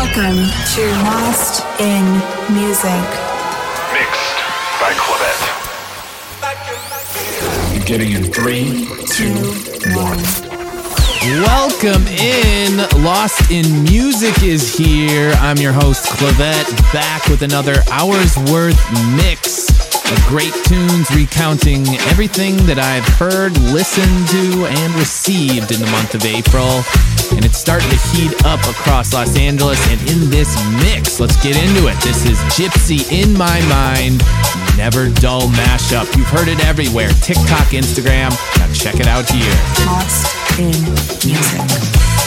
Welcome to Lost in Music. Mixed by Claudette. Beginning in three, two, one. Welcome in. Lost in Music is here. I'm your host, Claudette, back with another hour's worth mix of great tunes recounting everything that I've heard, listened to, and received in the month of April. And it's starting to heat up across Los Angeles. And in this mix, let's get into it. This is Gypsy in My Mind, Never Dull mashup. You've heard it everywhere TikTok, Instagram. Now check it out here. Lost in Music.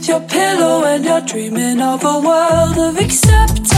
your pillow and you're dreaming of a world of acceptance.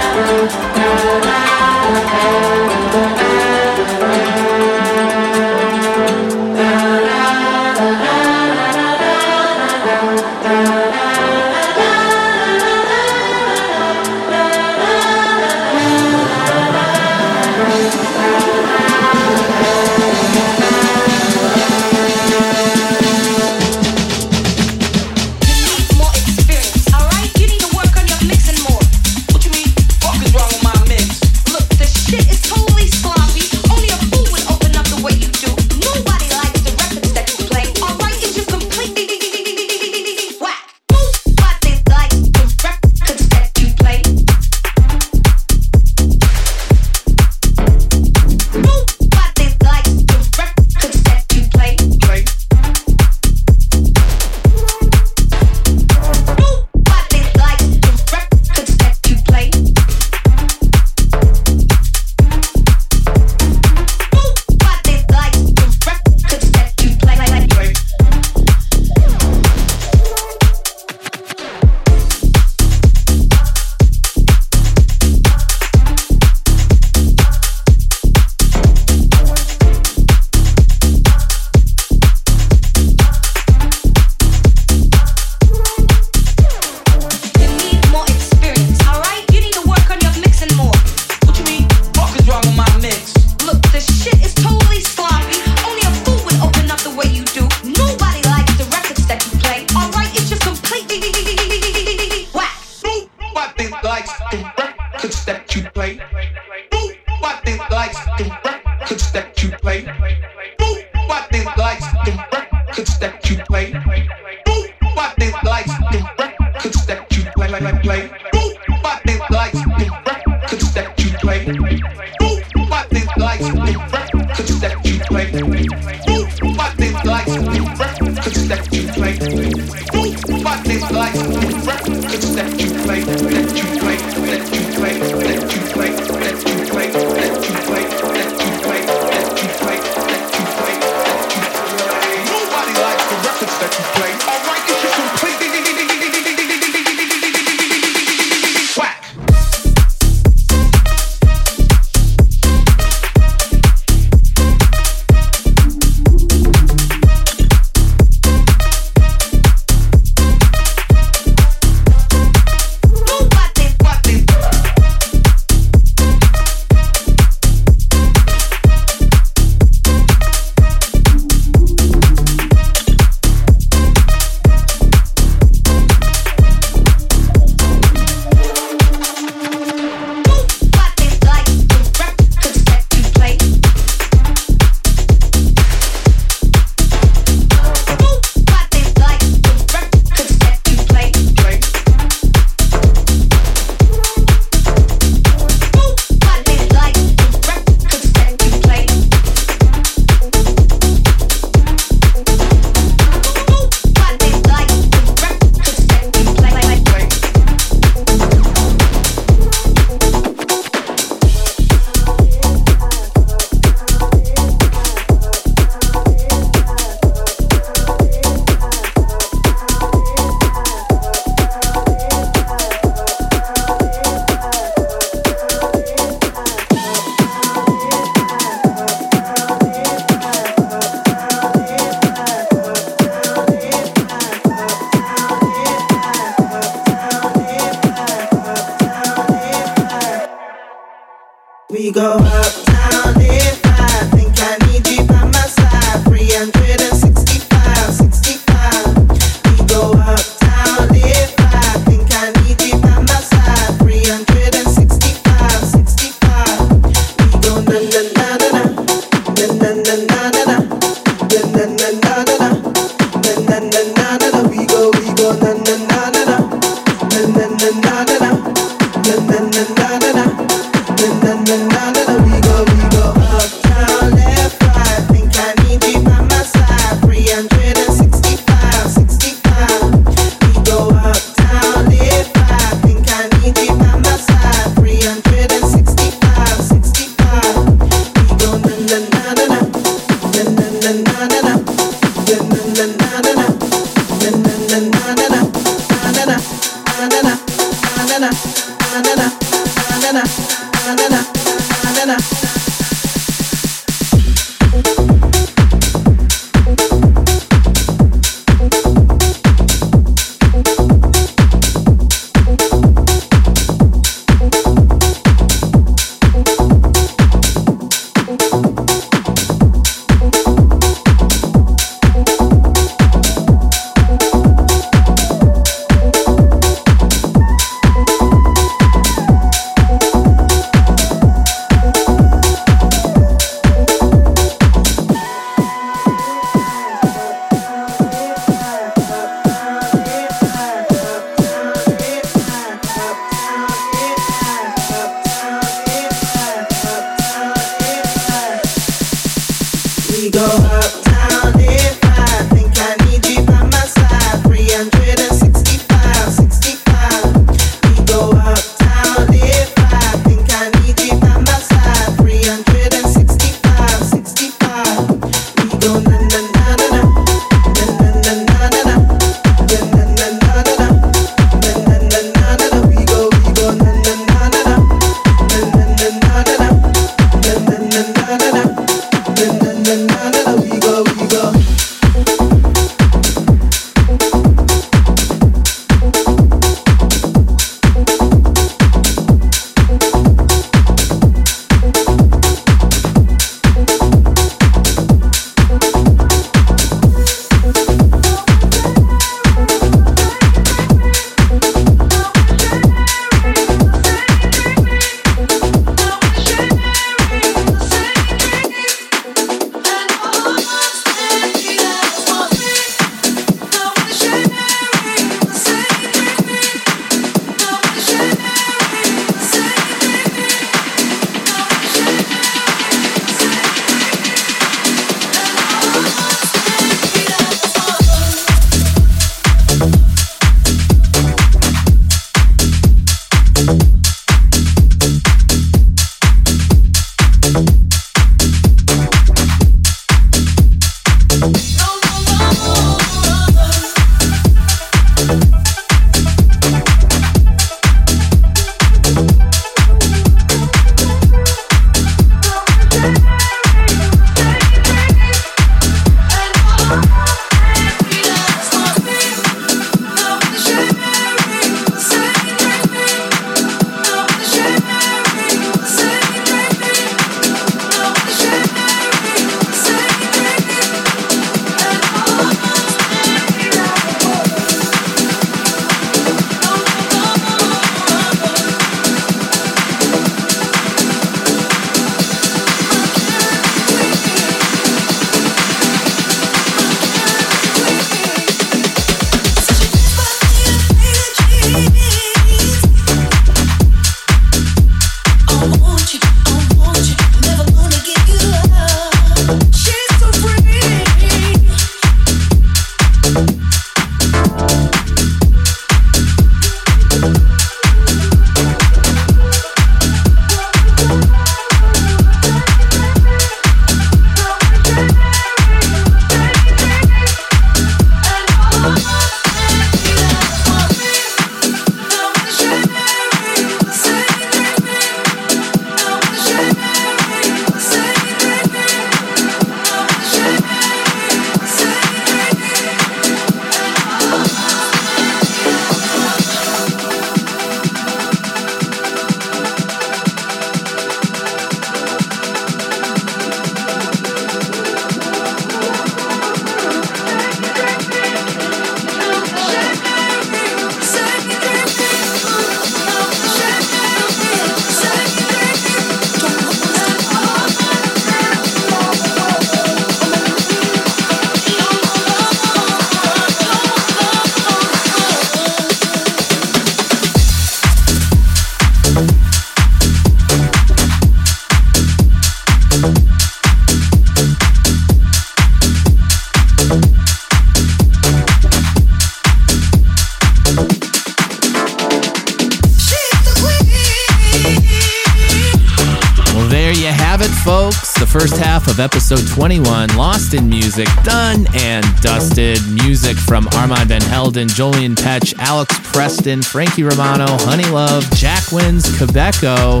Episode 21, Lost in Music, done and dusted. Music from Armand Van Helden, Jolien Petch, Alex Preston, Frankie Romano, Honey Love, Jack Wins, Quebeco.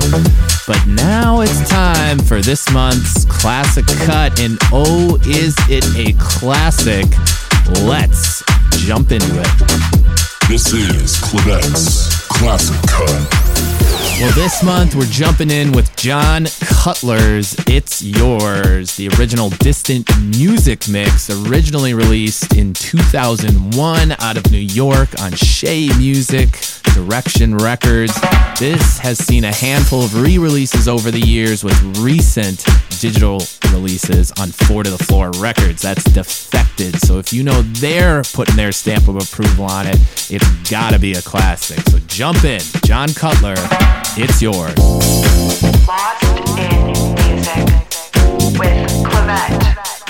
But now it's time for this month's classic cut, and oh, is it a classic! Let's jump into it. This is Clavet's Classic Cut. Well, this month we're jumping in with Jon Cutler's It's Yours, the original distant music mix, originally released in 2001 out of New York on Chez Music, Direction Records. This has seen a handful of re releases over the years with recent digital releases on Four to the Floor Records. That's defected. So if you know they're putting their stamp of approval on it, it's gotta be a classic. So jump in. Jon Cutler, it's yours. Lost in Music with Clavette.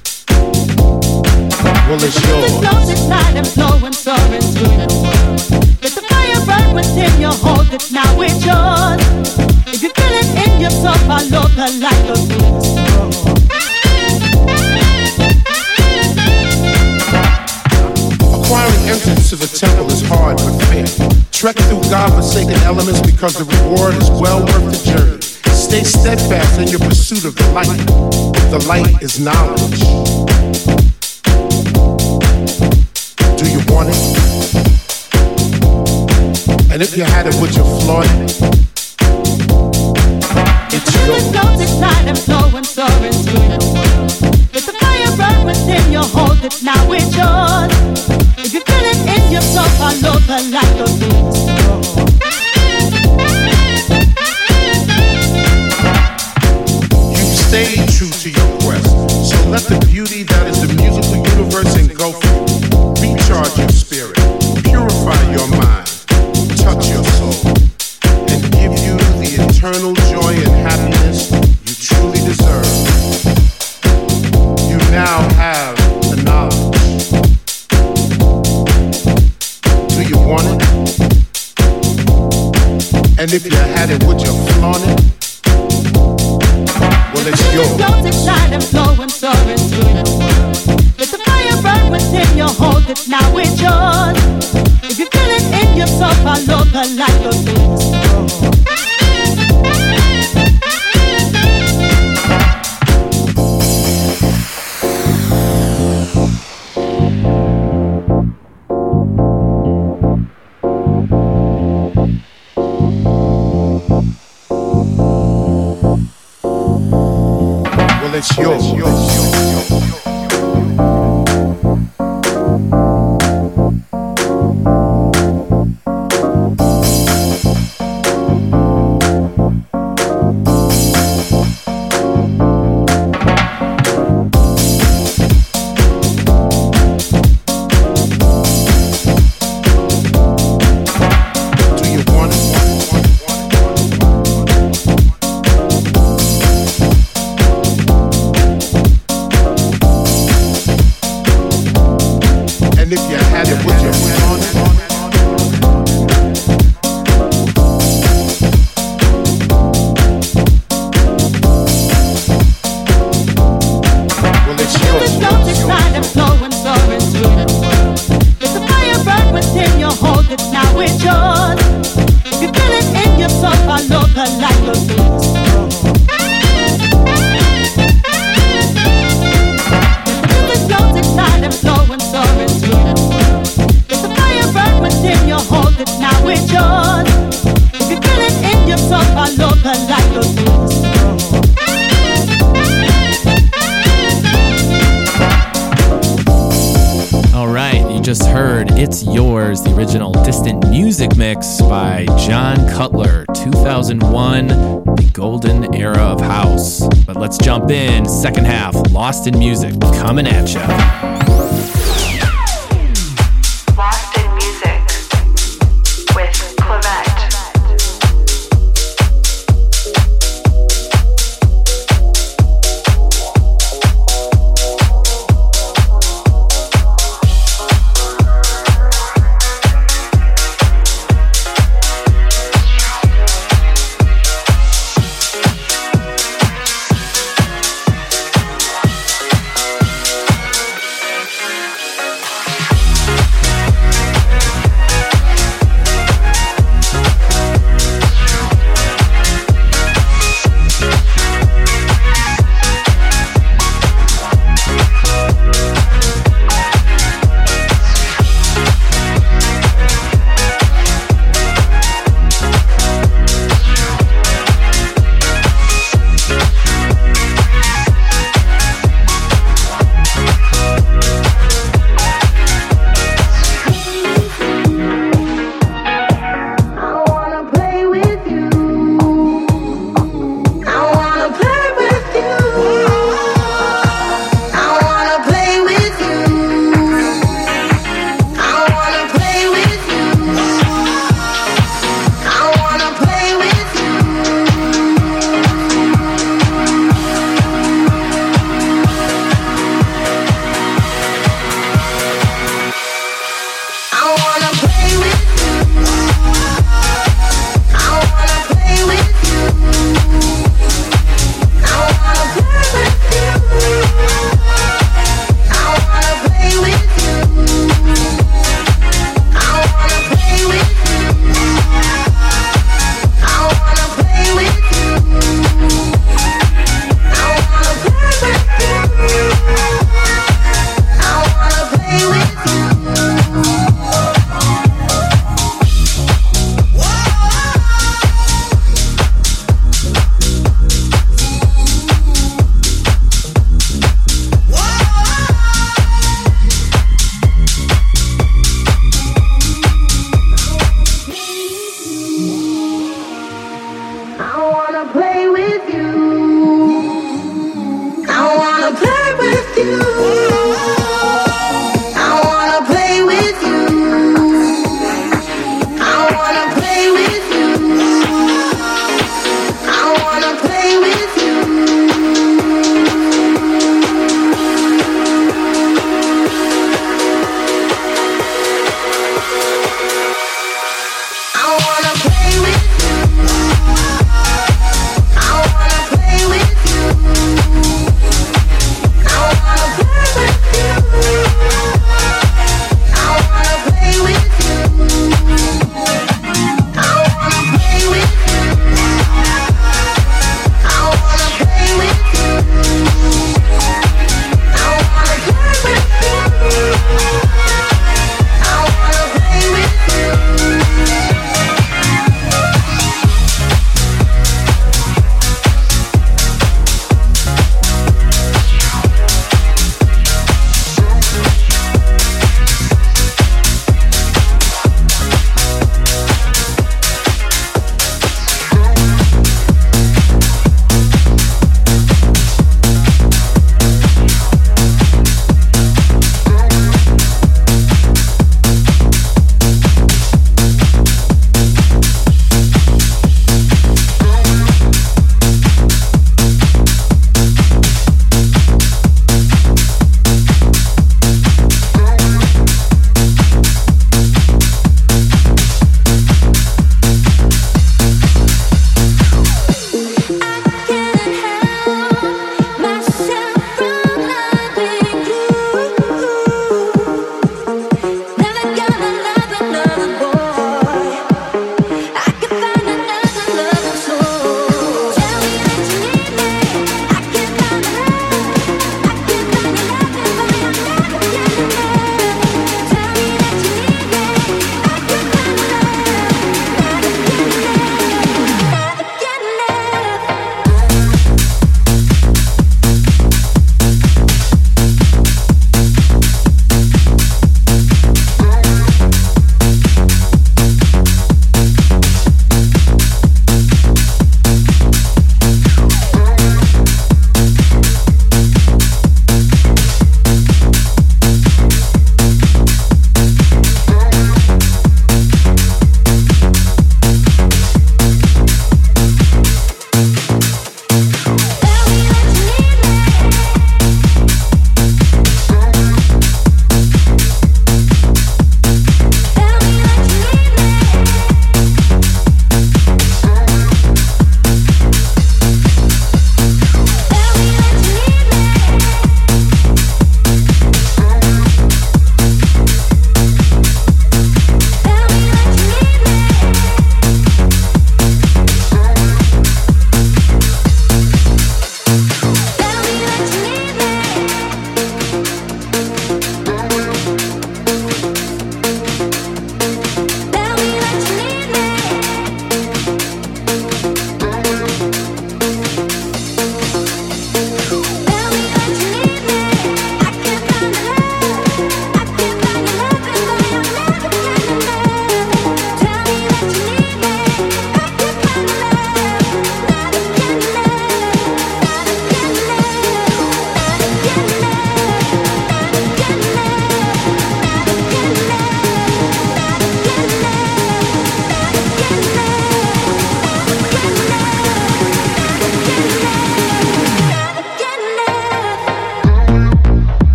Well, it's The yours. flows at night and flowing, soaring through the world. Let the fire burn within you, hold it now, it's yours. If you feel it in yourself, follow the light of this Acquiring entrance to the temple is hard but fair. Trek through God-forsaken elements because the reward is well worth the journey. Stay steadfast in your pursuit of the light. The light is knowledge. It? And if you had it, with you flaunt it? It's yours. flows at night and flowing, soaring through the world. Let the fire burn within you, hold it now, it's yours. If you feel it in yourself, follow the light of this You've stayed true to your quest. So let the beauty that is the musical universe engulf you. Your spirit, purify your mind, touch your soul, and give you the eternal joy and happiness you truly deserve. You now have. Do you want it? And if you had it, in Music,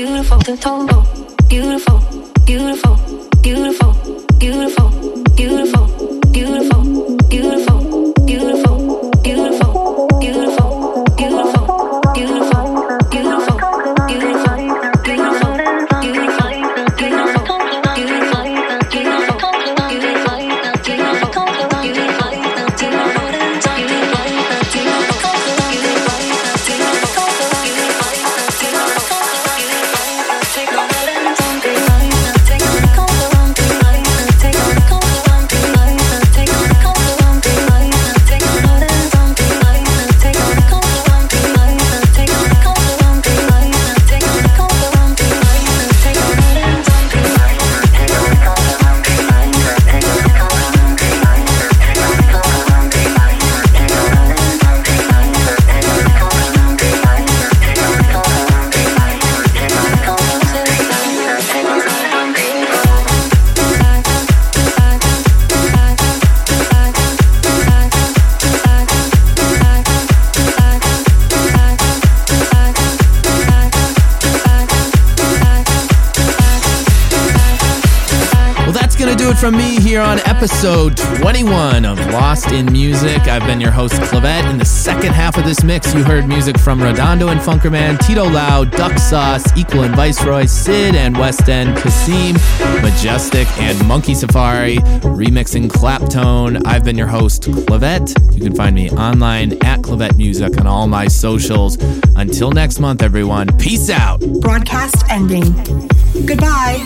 beautiful, total. Beautiful, beautiful, beautiful, beautiful, beautiful, beautiful, from me here on episode 21 of Lost in Music. I've been your host, Clavette. In the second half of this mix, you heard music from Redondo and Funkerman, Tito Loud, Duck Sauce, Equal and Viceroy, Sid and West End, Kasim, Majestic, and Monkey Safari, remixing Claptone. I've been your host, Clavette. You can find me online at Clavette Music on all my socials. Until next month, everyone, peace out. Broadcast ending. Goodbye.